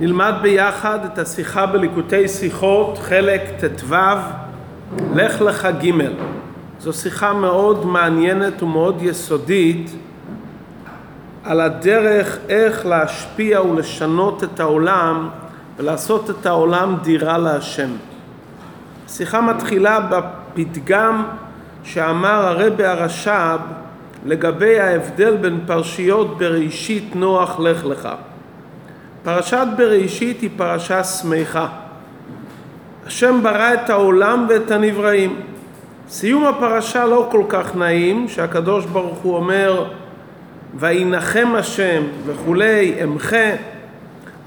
נלמד ביחד את השיחה בליקוטי שיחות, חלק ט"ו, לך לך ג'. זו שיחה מאוד מעניינת ומאוד יסודית על הדרך איך להשפיע ולשנות את העולם ולעשות את העולם דירה להשם. השיחה מתחילה בפתגם שאמר הרבי הרש"ב לגבי ההבדל בין פרשיות בראשית נוח לך לך. פרשת בראשית היא פרשה שמחה. השם ברא את העולם ואת הנבראים. סיום הפרשה לא כל כך נעים, שהקדוש ברוך הוא אומר וינחם השם וכולי, אמחה,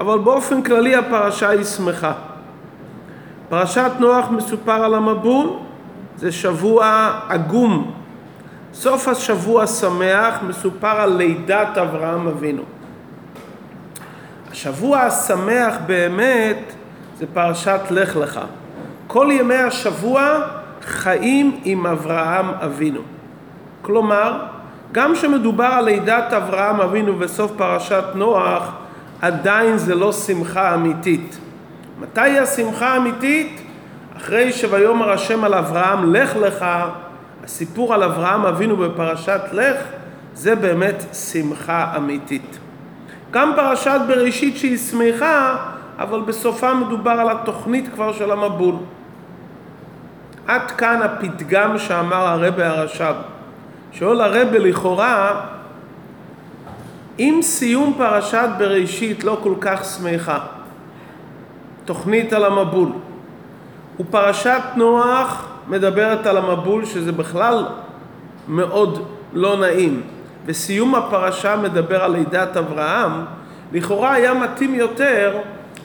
אבל באופן כללי הפרשה היא שמחה. פרשת נוח מסופר על המבול, זה שבוע עגום. סוף השבוע שמח מסופר על לידת אברהם אבינו. השבוע השמח באמת זה פרשת לך לך. כל ימי השבוע חיים עם אברהם אבינו. כלומר, גם כשמדובר על לידת אברהם אבינו בסוף פרשת נוח, עדיין זה לא שמחה אמיתית. מתי השמחה האמיתית? אחרי שויאמר השם על אברהם לך לך, הסיפור על אברהם אבינו בפרשת לך, זה באמת שמחה אמיתית. גם פרשת בראשית שהיא שמחה, אבל בסופה מדובר על התוכנית כבר של המבול. עד כאן הפתגם שאמר הרבי הרש"ב. שואל הרבי לכאורה, אם סיום פרשת בראשית לא כל כך שמחה, תוכנית על המבול, ופרשת נוח מדברת על המבול שזה בכלל מאוד לא נעים, וסיום הפרשה מדבר על לידת אברהם, לכאורה היה מתאים יותר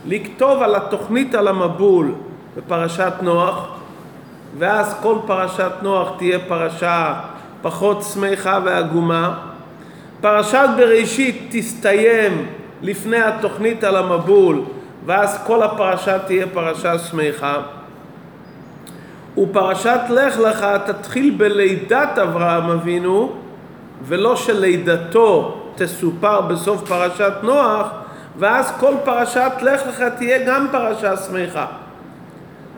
לכתוב על התוכנית על המבול בפרשת נוח, ואז כל פרשת נוח תהיה פרשה פחות שמחה ועגומה. פרשת בראשית תסתיים לפני התוכנית על המבול, ואז כל הפרשה תהיה פרשה שמחה. ופרשת לך לך תתחיל בלידת אברהם אבינו, ולא שלידתו תסופר בסוף פרשת נוח, ואז כל פרשת לך לך תהיה גם פרשה שמחה.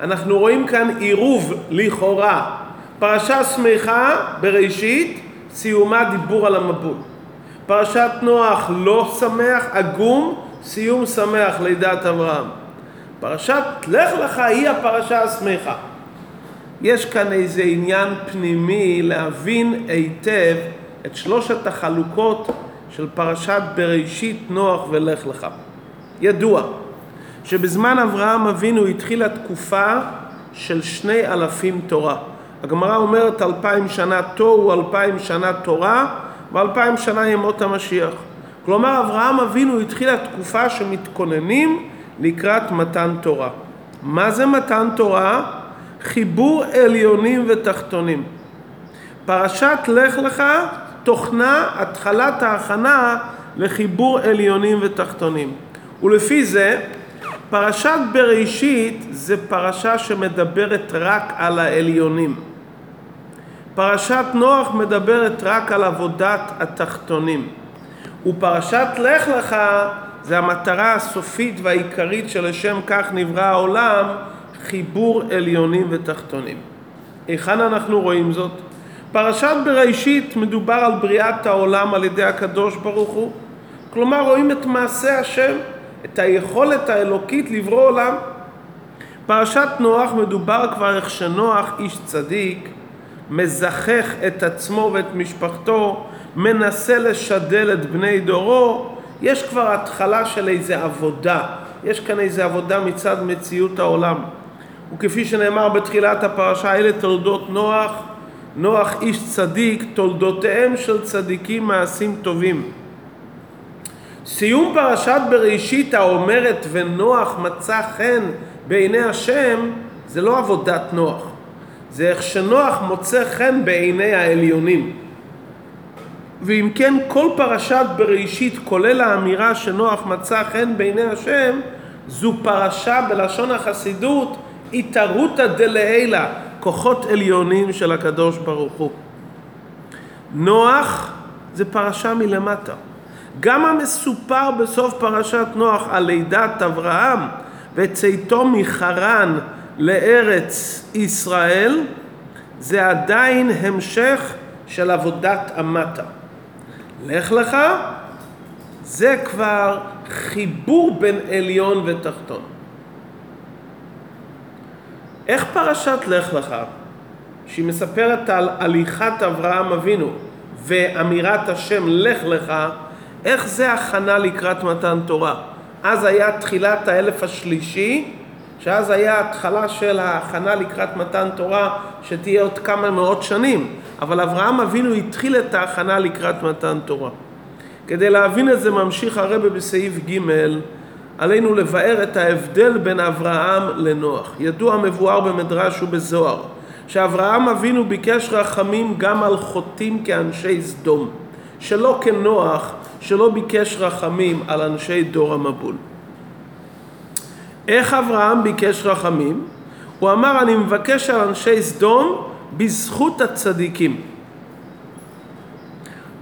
אנחנו רואים כאן עירוב לכאורה. פרשה שמחה בראשית, סיומה דיבור על המבול. פרשת נוח לא שמח, עגום, סיום שמח, לידת אברהם. פרשת לך לך היא הפרשה השמחה. יש כאן איזה עניין פנימי להבין היטב את שלושת החלוקות של פרשת בראשית, נוח ולך לך. ידוע שבזמן אברהם אבינו התחילה תקופה של שני אלפים תורה. הגמרא אומרת אלפיים שנה תוהו, אלפיים שנה תורה ואלפיים שנה ימות המשיח. כלומר אברהם אבינו התחילה תקופה שמתכוננים לקראת מתן תורה. מה זה מתן תורה? חיבור עליונים ותחתונים. פרשת לך לך תוכנה התחלת ההכנה לחיבור עליונים ותחתונים. ולפי זה פרשת בראשית זה פרשה שמדברת רק על העליונים. פרשת נוח מדברת רק על עבודת התחתונים. ופרשת לך לך זה המטרה הסופית והעיקרית שלשם כך נברא העולם, חיבור עליונים ותחתונים. היכן אנחנו רואים זאת? פרשת בראשית מדובר על בריאת העולם על ידי הקדוש ברוך הוא. כלומר רואים את מעשה השם, את היכולת האלוקית לברוא עולם. פרשת נוח מדובר כבר איך שנוח איש צדיק מזכך את עצמו ואת משפחתו, מנסה לשדל את בני דורו, יש כבר התחלה של איזה עבודה, יש כאן איזה עבודה מצד מציאות העולם. וכפי שנאמר בתחילת הפרשה, אלה תולדות נוח, נוח איש צדיק, תולדותיהם של צדיקים מעשים טובים. סיום פרשת בראשית האומרת ונוח מצא חן בעיני השם זה לא עבודת נוח, זה איך שנוח מוצא חן בעיני העליונים. ואם כן כל פרשת בראשית כולל האמירה שנוח מצא חן בעיני השם זו פרשה בלשון החסידות התערותא דלעילא כוחות עליונים של הקדוש ברוך הוא. נוח זה פרשה מלמטה. גם המסופר בסוף פרשת נוח על לידת אברהם וצאתו מחרן לארץ ישראל, זה עדיין המשך של עבודת המטה. לך לך, זה כבר חיבור בין עליון ותחתון. איך פרשת לך לך, שהיא מספרת על הליכת אברהם אבינו ואמירת השם לך לך, איך זה הכנה לקראת מתן תורה? אז היה תחילת האלף השלישי, שאז היה התחלה של ההכנה לקראת מתן תורה, שתהיה עוד כמה מאות שנים. אבל אברהם אבינו התחיל את ההכנה לקראת מתן תורה. כדי להבין את זה ממשיך הרבה בסעיף ג' עלינו לבאר את ההבדל בין אברהם לנוח. ידוע מבואר במדרש ובזוהר שאברהם אבינו ביקש רחמים גם על חוטאים כאנשי סדום, שלא כנוח שלא ביקש רחמים על אנשי דור המבול. איך אברהם ביקש רחמים? הוא אמר אני מבקש על אנשי סדום בזכות הצדיקים.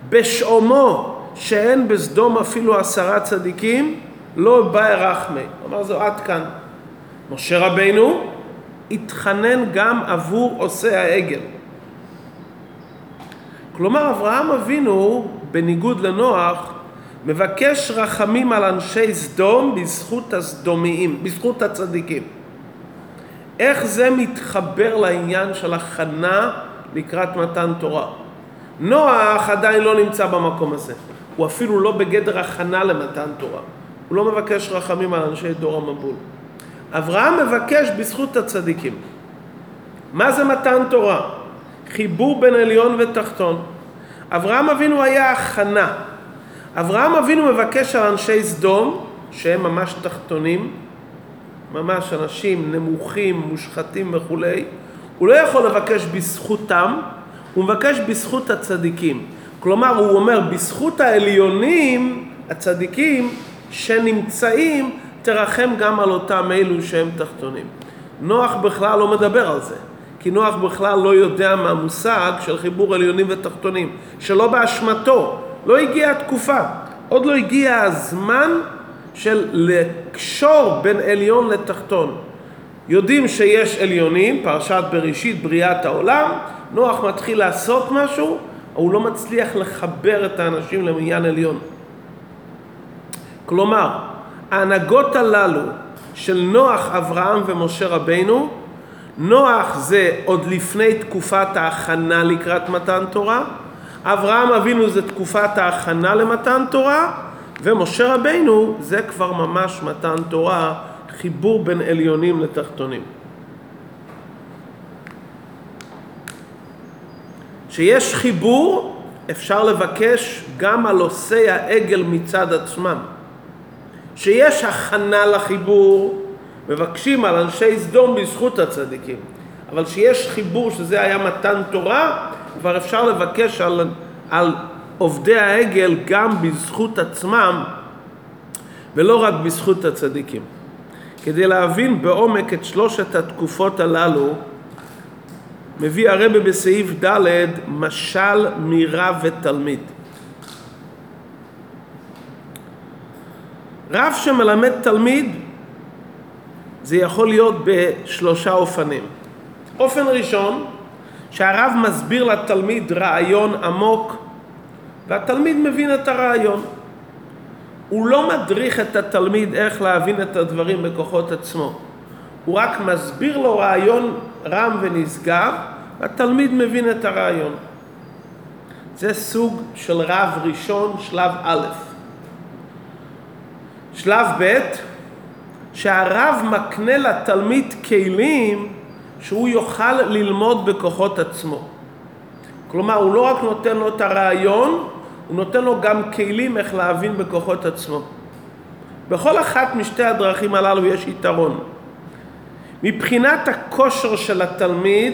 בשעומו שאין בסדום אפילו עשרה צדיקים, לא בא רחמי. אמר זו עד כאן. משה רבינו התחנן גם עבור עושי העגל. כלומר אברהם אבינו, בניגוד לנוח, מבקש רחמים על אנשי סדום בזכות הסדומיים, בזכות הצדיקים. איך זה מתחבר לעניין של הכנה לקראת מתן תורה? נוח עדיין לא נמצא במקום הזה. הוא אפילו לא בגדר הכנה למתן תורה. הוא לא מבקש רחמים על אנשי דור המבול. אברהם מבקש בזכות הצדיקים. מה זה מתן תורה? חיבור בין עליון ותחתון. אברהם אבינו היה הכנה. אברהם אבינו מבקש על אנשי סדום, שהם ממש תחתונים, ממש אנשים נמוכים, מושחתים וכולי, הוא לא יכול לבקש בזכותם, הוא מבקש בזכות הצדיקים. כלומר, הוא אומר, בזכות העליונים, הצדיקים, שנמצאים, תרחם גם על אותם אלו שהם תחתונים. נוח בכלל לא מדבר על זה, כי נוח בכלל לא יודע מהמושג של חיבור עליונים ותחתונים, שלא באשמתו, לא הגיעה התקופה, עוד לא הגיע הזמן של לקשור בין עליון לתחתון. יודעים שיש עליונים, פרשת בראשית, בריאת העולם, נוח מתחיל לעשות משהו, הוא לא מצליח לחבר את האנשים למניין עליון. כלומר, ההנהגות הללו של נוח, אברהם ומשה רבינו, נוח זה עוד לפני תקופת ההכנה לקראת מתן תורה, אברהם אבינו זה תקופת ההכנה למתן תורה, ומשה רבינו זה כבר ממש מתן תורה, חיבור בין עליונים לתחתונים. שיש חיבור, אפשר לבקש גם על עושי העגל מצד עצמם. שיש הכנה לחיבור, מבקשים על אנשי סדום בזכות הצדיקים. אבל שיש חיבור שזה היה מתן תורה, כבר אפשר לבקש על, על עובדי העגל גם בזכות עצמם ולא רק בזכות הצדיקים. כדי להבין בעומק את שלושת התקופות הללו, מביא הרבה בסעיף ד' משל מרב ותלמיד. רב שמלמד תלמיד זה יכול להיות בשלושה אופנים. אופן ראשון, שהרב מסביר לתלמיד רעיון עמוק והתלמיד מבין את הרעיון. הוא לא מדריך את התלמיד איך להבין את הדברים בכוחות עצמו. הוא רק מסביר לו רעיון רם ונשגב, והתלמיד מבין את הרעיון. זה סוג של רב ראשון, שלב א'. שלב ב', שהרב מקנה לתלמיד כלים שהוא יוכל ללמוד בכוחות עצמו. כלומר, הוא לא רק נותן לו את הרעיון, הוא נותן לו גם כלים איך להבין בכוחות עצמו. בכל אחת משתי הדרכים הללו יש יתרון. מבחינת הכושר של התלמיד,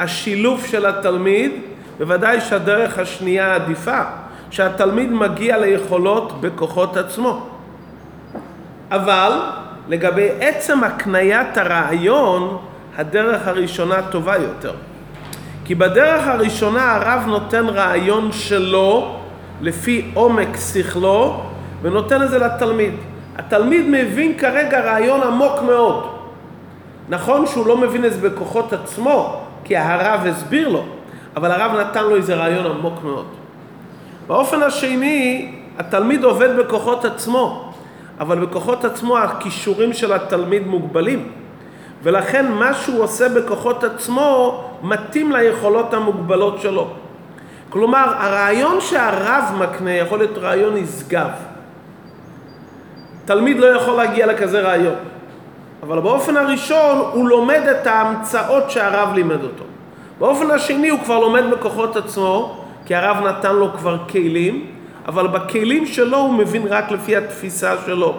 השילוב של התלמיד, בוודאי שהדרך השנייה עדיפה, שהתלמיד מגיע ליכולות בכוחות עצמו. אבל לגבי עצם הקניית הרעיון, הדרך הראשונה טובה יותר. כי בדרך הראשונה הרב נותן רעיון שלו לפי עומק שכלו ונותן את זה לתלמיד. התלמיד מבין כרגע רעיון עמוק מאוד. נכון שהוא לא מבין את זה בכוחות עצמו, כי הרב הסביר לו, אבל הרב נתן לו איזה רעיון עמוק מאוד. באופן השני, התלמיד עובד בכוחות עצמו, אבל בכוחות עצמו הכישורים של התלמיד מוגבלים. ולכן מה שהוא עושה בכוחות עצמו מתאים ליכולות המוגבלות שלו. כלומר, הרעיון שהרב מקנה יכול להיות רעיון נשגב. תלמיד לא יכול להגיע לכזה רעיון, אבל באופן הראשון הוא לומד את ההמצאות שהרב לימד אותו. באופן השני הוא כבר לומד בכוחות עצמו, כי הרב נתן לו כבר כלים, אבל בכלים שלו הוא מבין רק לפי התפיסה שלו.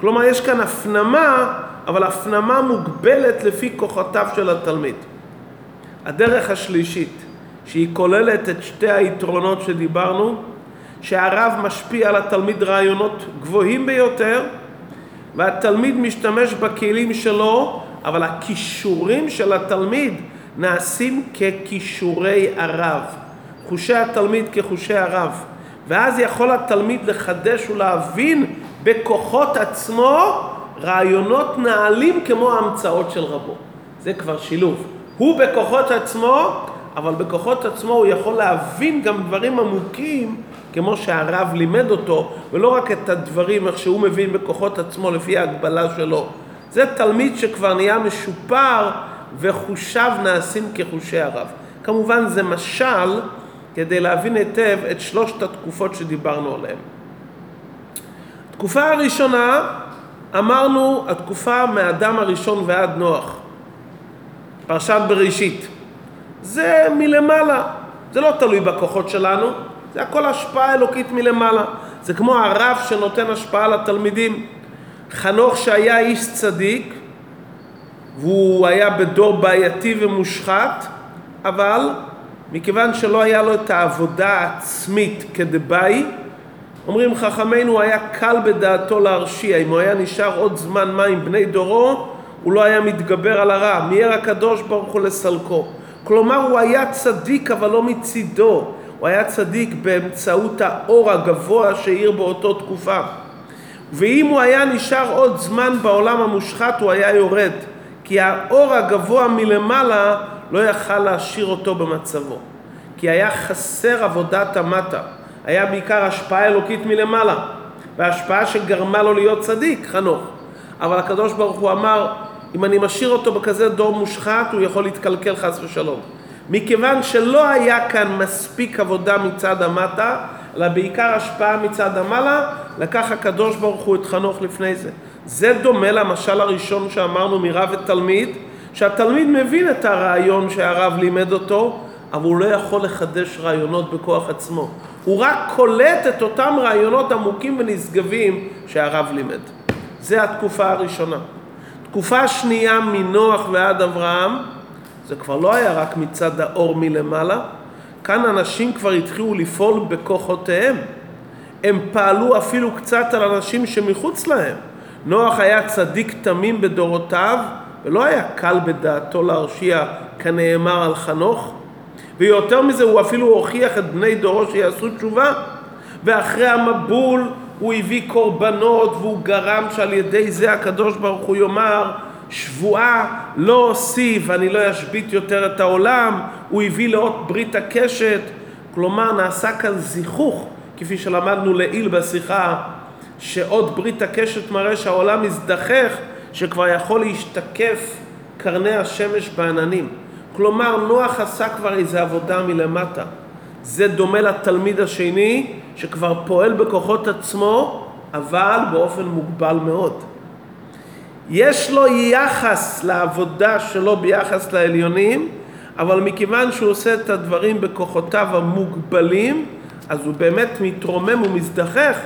כלומר, יש כאן הפנמה, אבל הפנמה מוגבלת לפי כוחותיו של התלמיד. הדרך השלישית, שהיא כוללת את שתי היתרונות שדיברנו, שהרב משפיע על התלמיד רעיונות גבוהים ביותר, והתלמיד משתמש בכלים שלו, אבל הכישורים של התלמיד נעשים ככישורי הרב. חושי התלמיד כחושי הרב. ואז יכול התלמיד לחדש ולהבין בכוחות עצמו רעיונות נעלים כמו ההמצאות של רבו. זה כבר שילוב. הוא בכוחות עצמו, אבל בכוחות עצמו הוא יכול להבין גם דברים עמוקים כמו שהרב לימד אותו, ולא רק את הדברים איך שהוא מבין בכוחות עצמו לפי ההגבלה שלו. זה תלמיד שכבר נהיה משופר וחושיו נעשים כחושי הרב. כמובן זה משל כדי להבין היטב את שלושת התקופות שדיברנו עליהן. התקופה הראשונה, אמרנו, התקופה מאדם הראשון ועד נוח, פרשת בראשית. זה מלמעלה, זה לא תלוי בכוחות שלנו, זה הכל השפעה אלוקית מלמעלה. זה כמו הרב שנותן השפעה לתלמידים. חנוך שהיה איש צדיק, והוא היה בדור בעייתי ומושחת, אבל מכיוון שלא היה לו את העבודה העצמית כדבעי, אומרים חכמינו, היה קל בדעתו להרשיע. אם הוא היה נשאר עוד זמן מה עם בני דורו, הוא לא היה מתגבר על הרע. מיהר הקדוש ברוך הוא לסלקו. כלומר, הוא היה צדיק, אבל לא מצידו. הוא היה צדיק באמצעות האור הגבוה שהאיר באותו תקופה. ואם הוא היה נשאר עוד זמן בעולם המושחת, הוא היה יורד. כי האור הגבוה מלמעלה לא יכל להשאיר אותו במצבו. כי היה חסר עבודת המטה. היה בעיקר השפעה אלוקית מלמעלה. והשפעה שגרמה לו להיות צדיק, חנוך. אבל הקדוש ברוך הוא אמר, אם אני משאיר אותו בכזה דור מושחת, הוא יכול להתקלקל חס ושלום. מכיוון שלא היה כאן מספיק עבודה מצד המטה, אלא בעיקר השפעה מצד המעלה, לקח הקדוש ברוך הוא את חנוך לפני זה. זה דומה למשל הראשון שאמרנו מרב ותלמיד, שהתלמיד מבין את הרעיון שהרב לימד אותו, אבל הוא לא יכול לחדש רעיונות בכוח עצמו. הוא רק קולט את אותם רעיונות עמוקים ונשגבים שהרב לימד. זה התקופה הראשונה. תקופה שנייה מנוח ועד אברהם, זה כבר לא היה רק מצד האור מלמעלה, כאן אנשים כבר התחילו לפעול בכוחותיהם. הם פעלו אפילו קצת על אנשים שמחוץ להם. נוח היה צדיק תמים בדורותיו, ולא היה קל בדעתו להרשיע כנאמר על חנוך. ויותר מזה, הוא אפילו הוכיח את בני דורו שיעשו תשובה. ואחרי המבול הוא הביא קורבנות והוא גרם שעל ידי זה הקדוש ברוך הוא יאמר שבועה לא אוסיף, אני לא אשבית יותר את העולם, הוא הביא לאות ברית הקשת, כלומר נעשה כאן זיכוך, כפי שלמדנו לעיל בשיחה, שאות ברית הקשת מראה שהעולם מזדחך, שכבר יכול להשתקף קרני השמש בעננים. כלומר, נוח עשה כבר איזו עבודה מלמטה. זה דומה לתלמיד השני, שכבר פועל בכוחות עצמו, אבל באופן מוגבל מאוד. יש לו יחס לעבודה שלו ביחס לעליונים, אבל מכיוון שהוא עושה את הדברים בכוחותיו המוגבלים, אז הוא באמת מתרומם ומזדחך,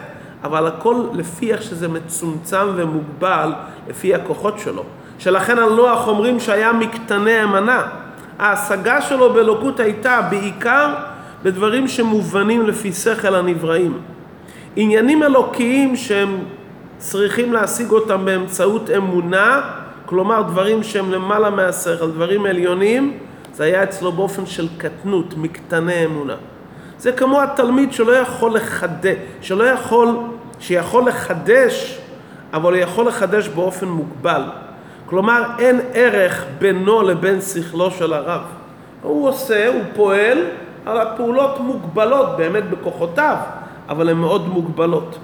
אבל הכל לפי איך שזה מצומצם ומוגבל, לפי הכוחות שלו. שלכן על נוח אומרים שהיה מקטני אמנה. ההשגה שלו באלוקות הייתה בעיקר בדברים שמובנים לפי שכל הנבראים. עניינים אלוקיים שהם צריכים להשיג אותם באמצעות אמונה, כלומר דברים שהם למעלה מהשכל, דברים עליונים, זה היה אצלו באופן של קטנות, מקטני אמונה. זה כמו התלמיד שלא יכול לחדש, שלא יכול, שיכול לחדש, אבל הוא יכול לחדש באופן מוגבל. כלומר, אין ערך בינו לבין שכלו של הרב. הוא עושה, הוא פועל, אבל הפעולות מוגבלות באמת בכוחותיו, אבל הן מאוד מוגבלות.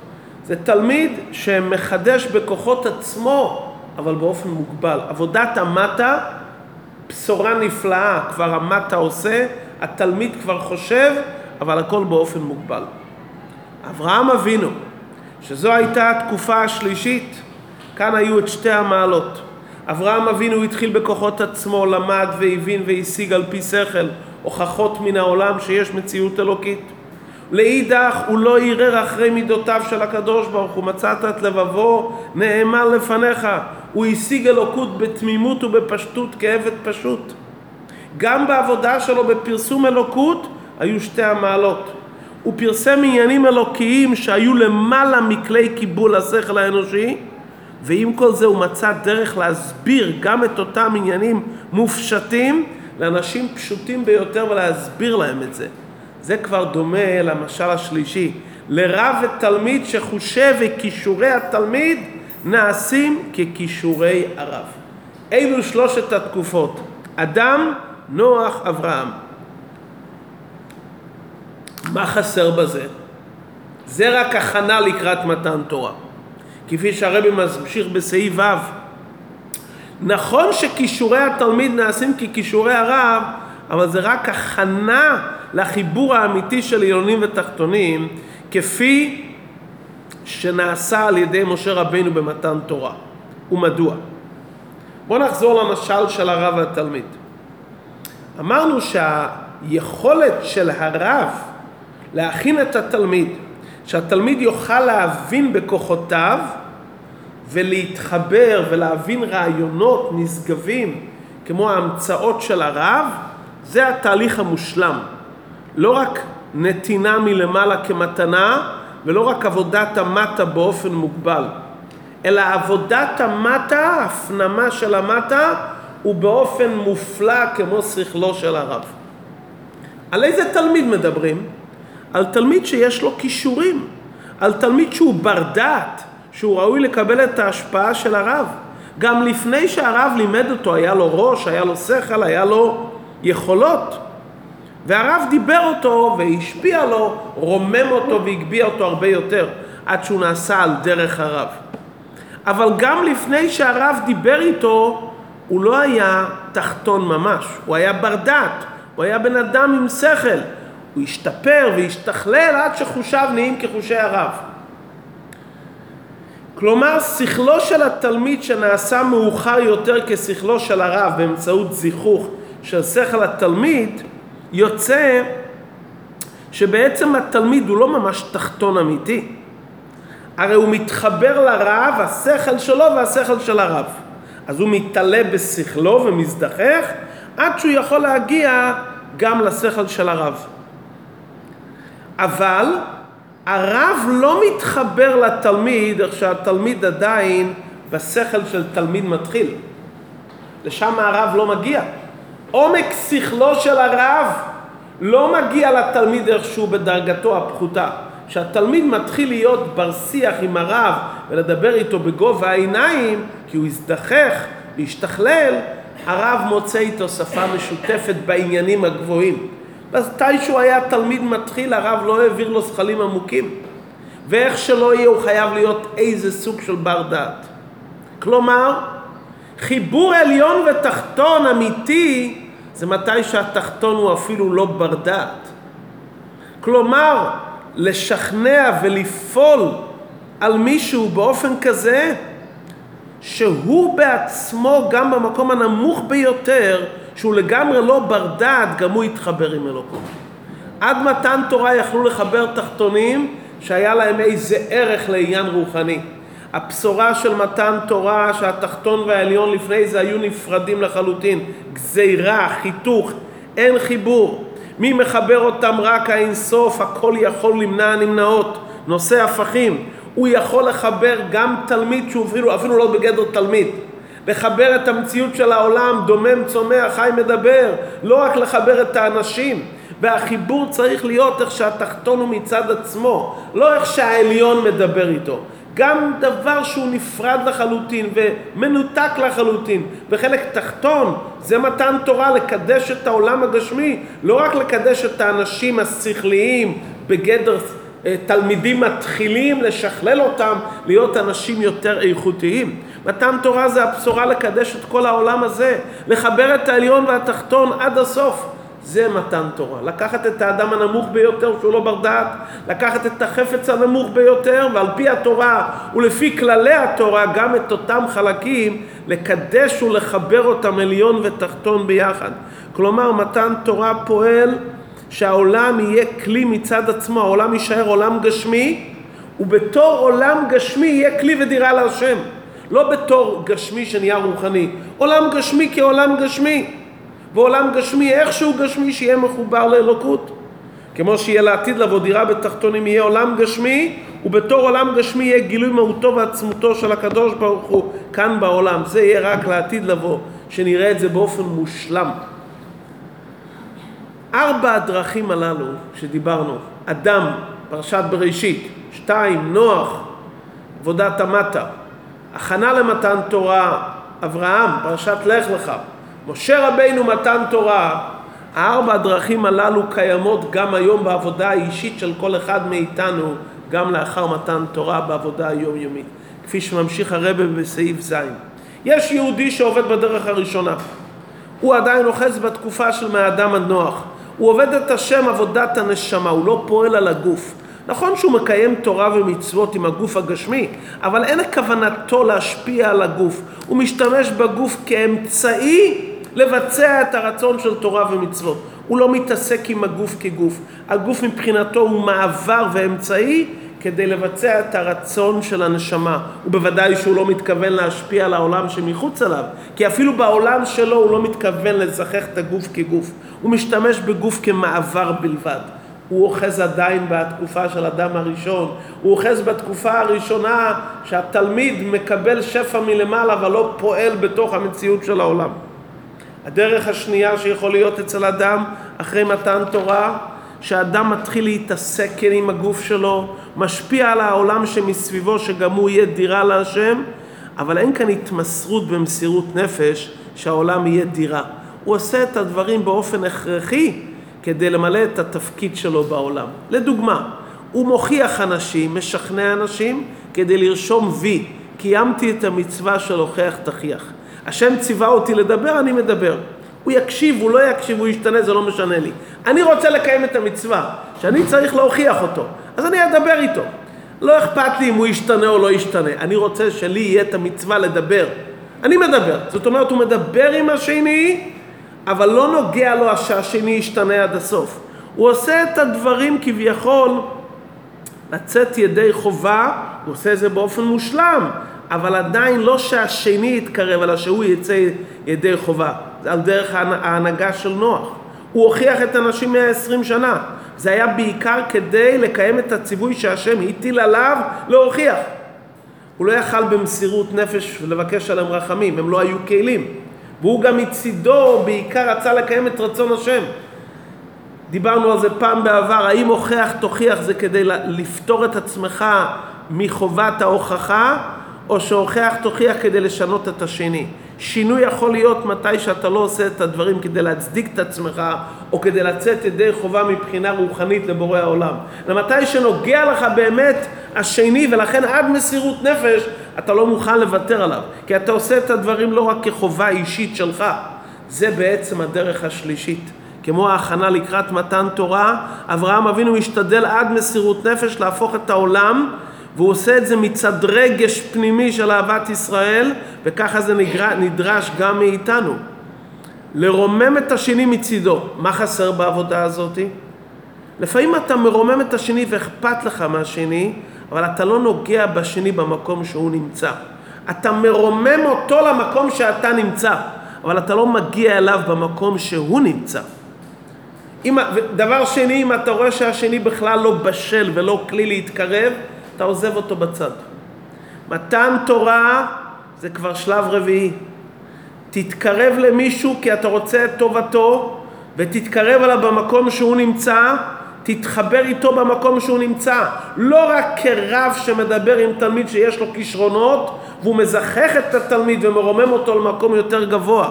זה תלמיד שמחדש בכוחות עצמו, אבל באופן מוגבל. עבודת המטה, בשורה נפלאה, כבר המטה עושה, התלמיד כבר חושב, אבל הכל באופן מוגבל. אברהם אבינו, שזו הייתה התקופה השלישית, כאן היו את שתי המעלות. אברהם אבינו התחיל בכוחות עצמו, למד והבין והשיג על פי שכל הוכחות מן העולם שיש מציאות אלוקית. לאידך הוא לא ערער אחרי מידותיו של הקדוש ברוך הוא מצאת את לבבו נאמן לפניך הוא השיג אלוקות בתמימות ובפשטות כעבד פשוט גם בעבודה שלו בפרסום אלוקות היו שתי המעלות הוא פרסם עניינים אלוקיים שהיו למעלה מכלי קיבול השכל האנושי ועם כל זה הוא מצא דרך להסביר גם את אותם עניינים מופשטים לאנשים פשוטים ביותר ולהסביר להם את זה. זה כבר דומה למשל השלישי, לרב ותלמיד שחושב וכישורי התלמיד נעשים ככישורי הרב. אלו שלושת התקופות, אדם, נוח, אברהם. מה חסר בזה? זה רק הכנה לקראת מתן תורה. כפי שהרבי ממשיך בסעיף ו', נכון שכישורי התלמיד נעשים ככישורי הרב, אבל זה רק הכנה לחיבור האמיתי של עליונים ותחתונים, כפי שנעשה על ידי משה רבינו במתן תורה. ומדוע? בואו נחזור למשל של הרב והתלמיד. אמרנו שהיכולת של הרב להכין את התלמיד, שהתלמיד יוכל להבין בכוחותיו ולהתחבר ולהבין רעיונות נשגבים כמו ההמצאות של הרב, זה התהליך המושלם. לא רק נתינה מלמעלה כמתנה ולא רק עבודת המטה באופן מוגבל, אלא עבודת המטה, הפנמה של המטה, הוא באופן מופלא כמו שכלו של הרב. על איזה תלמיד מדברים? על תלמיד שיש לו כישורים, על תלמיד שהוא בר דעת, שהוא ראוי לקבל את ההשפעה של הרב. גם לפני שהרב לימד אותו, היה לו ראש, היה לו שכל, היה לו יכולות. והרב דיבר אותו והשפיע לו, רומם אותו והגביה אותו הרבה יותר, עד שהוא נעשה על דרך הרב. אבל גם לפני שהרב דיבר איתו, הוא לא היה תחתון ממש, הוא היה בר דעת, הוא היה בן אדם עם שכל. הוא השתפר והשתכלל עד שחושיו נהיים כחושי הרב. כלומר, שכלו של התלמיד שנעשה מאוחר יותר כשכלו של הרב באמצעות זיכוך של שכל התלמיד, יוצא שבעצם התלמיד הוא לא ממש תחתון אמיתי. הרי הוא מתחבר לרב, השכל שלו והשכל של הרב. אז הוא מתעלה בשכלו ומזדחך עד שהוא יכול להגיע גם לשכל של הרב. אבל הרב לא מתחבר לתלמיד איך שהתלמיד עדיין בשכל של תלמיד מתחיל. לשם הרב לא מגיע. עומק שכלו של הרב לא מגיע לתלמיד איכשהו בדרגתו הפחותה. כשהתלמיד מתחיל להיות בר שיח עם הרב ולדבר איתו בגובה העיניים, כי הוא הזדחך והשתכלל, הרב מוצא איתו שפה משותפת בעניינים הגבוהים. מתי שהוא היה תלמיד מתחיל, הרב לא העביר לו זכלים עמוקים. ואיך שלא יהיה, הוא חייב להיות איזה סוג של בר דעת. כלומר, חיבור עליון ותחתון אמיתי, זה מתי שהתחתון הוא אפילו לא בר דעת. כלומר, לשכנע ולפעול על מישהו באופן כזה, שהוא בעצמו, גם במקום הנמוך ביותר, שהוא לגמרי לא בר דעת, גם הוא יתחבר עם אלוקות. עד מתן תורה יכלו לחבר תחתונים שהיה להם איזה ערך לעניין רוחני. הבשורה של מתן תורה שהתחתון והעליון לפני זה היו נפרדים לחלוטין. גזירה, חיתוך, אין חיבור. מי מחבר אותם רק האינסוף, הכל יכול למנע הנמנעות. נושא הפכים. הוא יכול לחבר גם תלמיד שהוא אפילו, אפילו לא בגדר תלמיד. לחבר את המציאות של העולם, דומם, צומח, חי, מדבר, לא רק לחבר את האנשים. והחיבור צריך להיות איך שהתחתון הוא מצד עצמו, לא איך שהעליון מדבר איתו. גם דבר שהוא נפרד לחלוטין ומנותק לחלוטין וחלק תחתון זה מתן תורה לקדש את העולם הגשמי לא רק לקדש את האנשים השכליים בגדר אה, תלמידים מתחילים לשכלל אותם להיות אנשים יותר איכותיים מתן תורה זה הבשורה לקדש את כל העולם הזה לחבר את העליון והתחתון עד הסוף זה מתן תורה. לקחת את האדם הנמוך ביותר שהוא לא בר דעת, לקחת את החפץ הנמוך ביותר ועל פי התורה ולפי כללי התורה גם את אותם חלקים לקדש ולחבר אותם עליון ותחתון ביחד. כלומר מתן תורה פועל שהעולם יהיה כלי מצד עצמו, העולם יישאר עולם גשמי ובתור עולם גשמי יהיה כלי ודירה להשם. לא בתור גשמי שנהיה רוחני, עולם גשמי כעולם גשמי. ועולם גשמי, איכשהו גשמי, שיהיה מחובר לאלוקות. כמו שיהיה לעתיד לבוא דירה בתחתונים, יהיה עולם גשמי, ובתור עולם גשמי יהיה גילוי מהותו ועצמותו של הקדוש ברוך הוא כאן בעולם. זה יהיה רק לעתיד לבוא, שנראה את זה באופן מושלם. ארבע הדרכים הללו שדיברנו, אדם, פרשת בראשית, שתיים, נוח, עבודת המטה, הכנה למתן תורה, אברהם, פרשת לך לך, משה רבינו מתן תורה, הארבע הדרכים הללו קיימות גם היום בעבודה האישית של כל אחד מאיתנו, גם לאחר מתן תורה בעבודה היומיומית, כפי שממשיך הרבה בסעיף ז'. יש יהודי שעובד בדרך הראשונה, הוא עדיין אוחז בתקופה של מהאדם הנוח, הוא עובד את השם עבודת הנשמה, הוא לא פועל על הגוף. נכון שהוא מקיים תורה ומצוות עם הגוף הגשמי, אבל אין כוונתו להשפיע על הגוף. הוא משתמש בגוף כאמצעי לבצע את הרצון של תורה ומצוות. הוא לא מתעסק עם הגוף כגוף. הגוף מבחינתו הוא מעבר ואמצעי כדי לבצע את הרצון של הנשמה. ובוודאי שהוא לא מתכוון להשפיע על העולם שמחוץ אליו, כי אפילו בעולם שלו הוא לא מתכוון לזכח את הגוף כגוף. הוא משתמש בגוף כמעבר בלבד. הוא אוחז עדיין בתקופה של אדם הראשון, הוא אוחז בתקופה הראשונה שהתלמיד מקבל שפע מלמעלה אבל לא פועל בתוך המציאות של העולם. הדרך השנייה שיכול להיות אצל אדם אחרי מתן תורה, שאדם מתחיל להתעסק כן עם הגוף שלו, משפיע על העולם שמסביבו שגם הוא יהיה דירה להשם, אבל אין כאן התמסרות במסירות נפש שהעולם יהיה דירה. הוא עושה את הדברים באופן הכרחי כדי למלא את התפקיד שלו בעולם. לדוגמה, הוא מוכיח אנשים, משכנע אנשים, כדי לרשום וי, קיימתי את המצווה של הוכח תכיח. השם ציווה אותי לדבר, אני מדבר. הוא יקשיב, הוא לא יקשיב, הוא ישתנה, זה לא משנה לי. אני רוצה לקיים את המצווה, שאני צריך להוכיח אותו, אז אני אדבר איתו. לא אכפת לי אם הוא ישתנה או לא ישתנה, אני רוצה שלי יהיה את המצווה לדבר. אני מדבר, זאת אומרת הוא מדבר עם השני, אבל לא נוגע לו שהשני ישתנה עד הסוף. הוא עושה את הדברים כביכול לצאת ידי חובה, הוא עושה את זה באופן מושלם, אבל עדיין לא שהשני יתקרב, אלא שהוא יצא ידי חובה. זה על דרך ההנהגה של נוח. הוא הוכיח את הנשים 120 שנה. זה היה בעיקר כדי לקיים את הציווי שהשם הטיל עליו להוכיח. הוא לא יכל במסירות נפש לבקש עליהם רחמים, הם לא היו כלים. והוא גם מצידו בעיקר רצה לקיים את רצון השם. דיברנו על זה פעם בעבר, האם הוכח תוכיח זה כדי לפתור את עצמך מחובת ההוכחה, או שהוכח תוכיח כדי לשנות את השני. שינוי יכול להיות מתי שאתה לא עושה את הדברים כדי להצדיק את עצמך, או כדי לצאת ידי חובה מבחינה רוחנית לבורא העולם. ומתי שנוגע לך באמת השני, ולכן עד מסירות נפש, אתה לא מוכן לוותר עליו. כי אתה עושה את הדברים לא רק כחובה אישית שלך, זה בעצם הדרך השלישית. כמו ההכנה לקראת מתן תורה, אברהם אבינו משתדל עד מסירות נפש להפוך את העולם והוא עושה את זה מצד רגש פנימי של אהבת ישראל, וככה זה נדרש גם מאיתנו. לרומם את השני מצידו. מה חסר בעבודה הזאת? לפעמים אתה מרומם את השני ואכפת לך מהשני, אבל אתה לא נוגע בשני במקום שהוא נמצא. אתה מרומם אותו למקום שאתה נמצא, אבל אתה לא מגיע אליו במקום שהוא נמצא. אם, דבר שני, אם אתה רואה שהשני בכלל לא בשל ולא כלי להתקרב, אתה עוזב אותו בצד. מתן תורה זה כבר שלב רביעי. תתקרב למישהו כי אתה רוצה את טובתו, ותתקרב אליו במקום שהוא נמצא, תתחבר איתו במקום שהוא נמצא. לא רק כרב שמדבר עם תלמיד שיש לו כישרונות, והוא מזכך את התלמיד ומרומם אותו למקום יותר גבוה.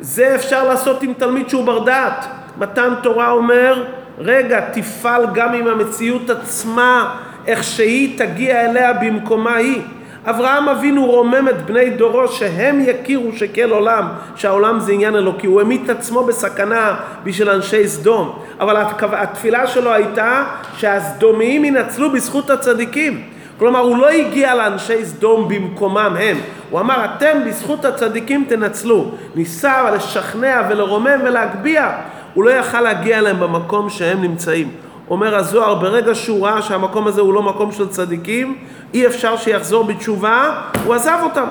זה אפשר לעשות עם תלמיד שהוא בר דעת. מתן תורה אומר, רגע, תפעל גם עם המציאות עצמה, איך שהיא תגיע אליה במקומה היא. אברהם אבינו רומם את בני דורו שהם יכירו שכל עולם, שהעולם זה עניין אלוקי. הוא העמיד את עצמו בסכנה בשביל אנשי סדום. אבל התפילה שלו הייתה שהסדומיים ינצלו בזכות הצדיקים. כלומר, הוא לא הגיע לאנשי סדום במקומם הם. הוא אמר, אתם בזכות הצדיקים תנצלו. ניסה לשכנע ולרומם ולהגביה. הוא לא יכל להגיע אליהם במקום שהם נמצאים. אומר הזוהר, ברגע שהוא ראה שהמקום הזה הוא לא מקום של צדיקים, אי אפשר שיחזור בתשובה, הוא עזב אותם.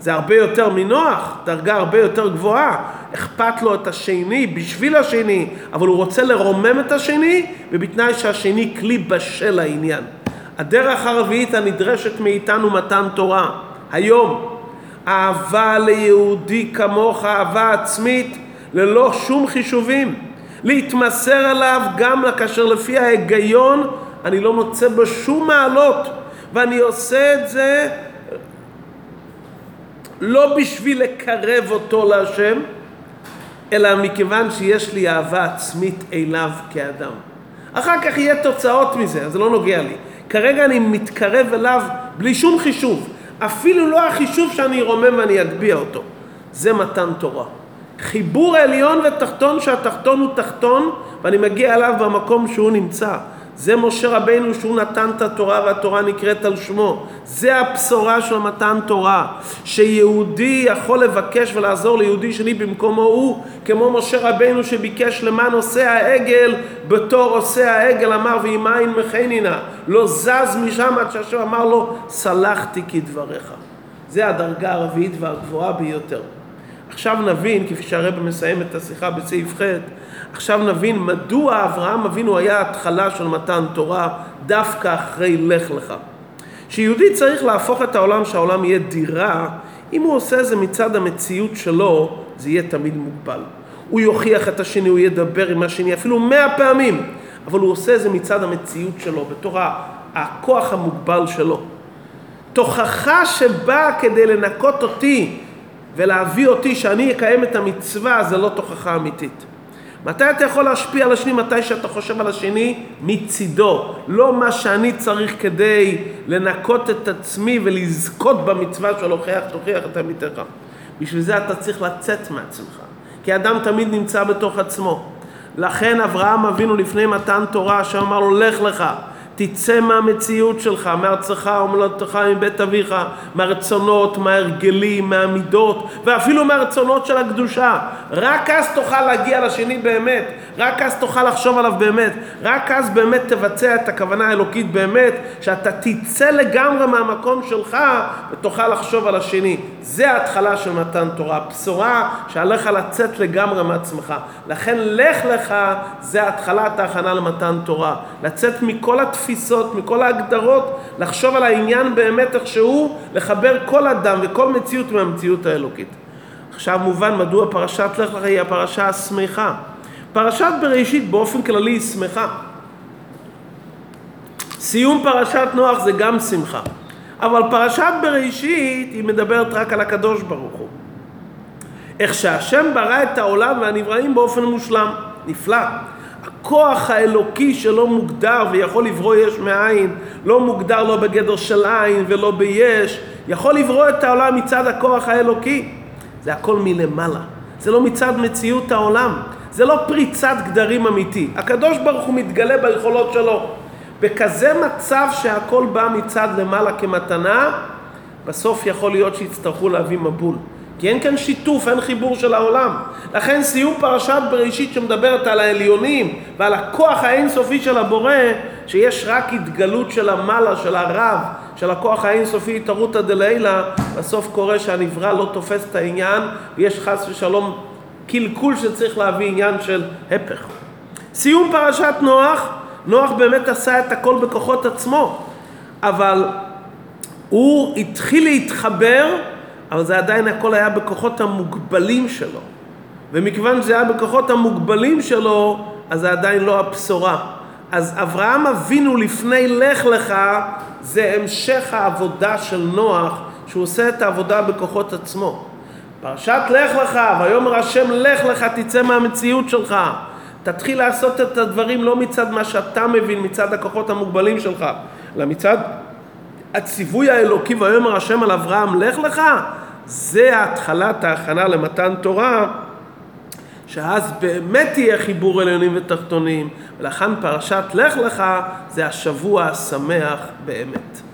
זה הרבה יותר מנוח, דרגה הרבה יותר גבוהה. אכפת לו את השני בשביל השני, אבל הוא רוצה לרומם את השני, ובתנאי שהשני כלי בשל לעניין. הדרך הרביעית הנדרשת מאיתנו מתן תורה. היום, אהבה ליהודי כמוך, אהבה עצמית, ללא שום חישובים. להתמסר אליו גם כאשר לפי ההיגיון אני לא מוצא בו שום מעלות ואני עושה את זה לא בשביל לקרב אותו להשם אלא מכיוון שיש לי אהבה עצמית אליו כאדם. אחר כך יהיה תוצאות מזה, זה לא נוגע לי. כרגע אני מתקרב אליו בלי שום חישוב, אפילו לא החישוב שאני ארומם ואני אגביה אותו. זה מתן תורה. חיבור עליון ותחתון שהתחתון הוא תחתון ואני מגיע אליו במקום שהוא נמצא. זה משה רבינו שהוא נתן את התורה והתורה נקראת על שמו. זה הבשורה של מתן תורה. שיהודי יכול לבקש ולעזור ליהודי שני במקומו הוא, כמו משה רבינו שביקש למען עושה העגל, בתור עושה העגל אמר ועם עין מכנינה. לא זז משם עד שהשם אמר לו סלחתי כדבריך. זה הדרגה הרביעית והגבוהה ביותר. עכשיו נבין, כפי שהרב מסיים את השיחה בסעיף ח', עכשיו נבין מדוע אברהם אבינו היה התחלה של מתן תורה דווקא אחרי לך לך. שיהודי צריך להפוך את העולם שהעולם יהיה דירה, אם הוא עושה זה מצד המציאות שלו, זה יהיה תמיד מוגבל. הוא יוכיח את השני, הוא ידבר עם השני אפילו מאה פעמים, אבל הוא עושה זה מצד המציאות שלו, בתור הכוח המוגבל שלו. תוכחה שבאה כדי לנקות אותי ולהביא אותי שאני אקיים את המצווה זה לא תוכחה אמיתית. מתי אתה יכול להשפיע על השני? מתי שאתה חושב על השני מצידו. לא מה שאני צריך כדי לנקות את עצמי ולזכות במצווה של הוכיח תוכיח את עמיתך. בשביל זה אתה צריך לצאת מעצמך. כי אדם תמיד נמצא בתוך עצמו. לכן אברהם אבינו לפני מתן תורה שאמר לו לך לך תצא מהמציאות שלך, מארצך ומולדתך, מבית אביך, מהרצונות, מההרגלים, מהמידות, ואפילו מהרצונות של הקדושה. רק אז תוכל להגיע לשני באמת, רק אז תוכל לחשוב עליו באמת, רק אז באמת תבצע את הכוונה האלוקית באמת, שאתה תצא לגמרי מהמקום שלך ותוכל לחשוב על השני. זה ההתחלה של מתן תורה, בשורה שעליך לצאת לגמרי מעצמך. לכן לך לך זה התחלת ההכנה למתן תורה. לצאת מכל התפיסות, מכל ההגדרות, לחשוב על העניין באמת איך שהוא, לחבר כל אדם וכל מציאות מהמציאות האלוקית. עכשיו מובן מדוע פרשת לך לך היא הפרשה השמחה. פרשת בראשית באופן כללי היא שמחה. סיום פרשת נוח זה גם שמחה. אבל פרשת בראשית היא מדברת רק על הקדוש ברוך הוא. איך שהשם ברא את העולם והנבראים באופן מושלם. נפלא. הכוח האלוקי שלא מוגדר ויכול לברוא יש מאין, לא מוגדר לא בגדר של עין ולא ביש, יכול לברוא את העולם מצד הכוח האלוקי. זה הכל מלמעלה. זה לא מצד מציאות העולם. זה לא פריצת גדרים אמיתי. הקדוש ברוך הוא מתגלה ביכולות שלו. בכזה מצב שהכל בא מצד למעלה כמתנה, בסוף יכול להיות שיצטרכו להביא מבול. כי אין כאן שיתוף, אין חיבור של העולם. לכן סיום פרשת בראשית שמדברת על העליונים ועל הכוח האינסופי של הבורא, שיש רק התגלות של המעלה, של הרב, של הכוח האינסופי, התערותא דלילה, בסוף קורה שהנברא לא תופס את העניין ויש חס ושלום קלקול שצריך להביא עניין של הפך. סיום פרשת נוח, נוח באמת עשה את הכל בכוחות עצמו, אבל הוא התחיל להתחבר, אבל זה עדיין הכל היה בכוחות המוגבלים שלו. ומכיוון שזה היה בכוחות המוגבלים שלו, אז זה עדיין לא הבשורה. אז אברהם אבינו לפני לך לך, זה המשך העבודה של נוח, שהוא עושה את העבודה בכוחות עצמו. פרשת לך לך, ויאמר השם לך לך תצא מהמציאות שלך. תתחיל לעשות את הדברים לא מצד מה שאתה מבין, מצד הכוחות המוגבלים שלך, אלא מצד הציווי האלוקי ויאמר השם על אברהם לך לך, זה התחלת ההכנה למתן תורה, שאז באמת יהיה חיבור עליונים ותחתונים, ולכן פרשת לך לך זה השבוע השמח באמת.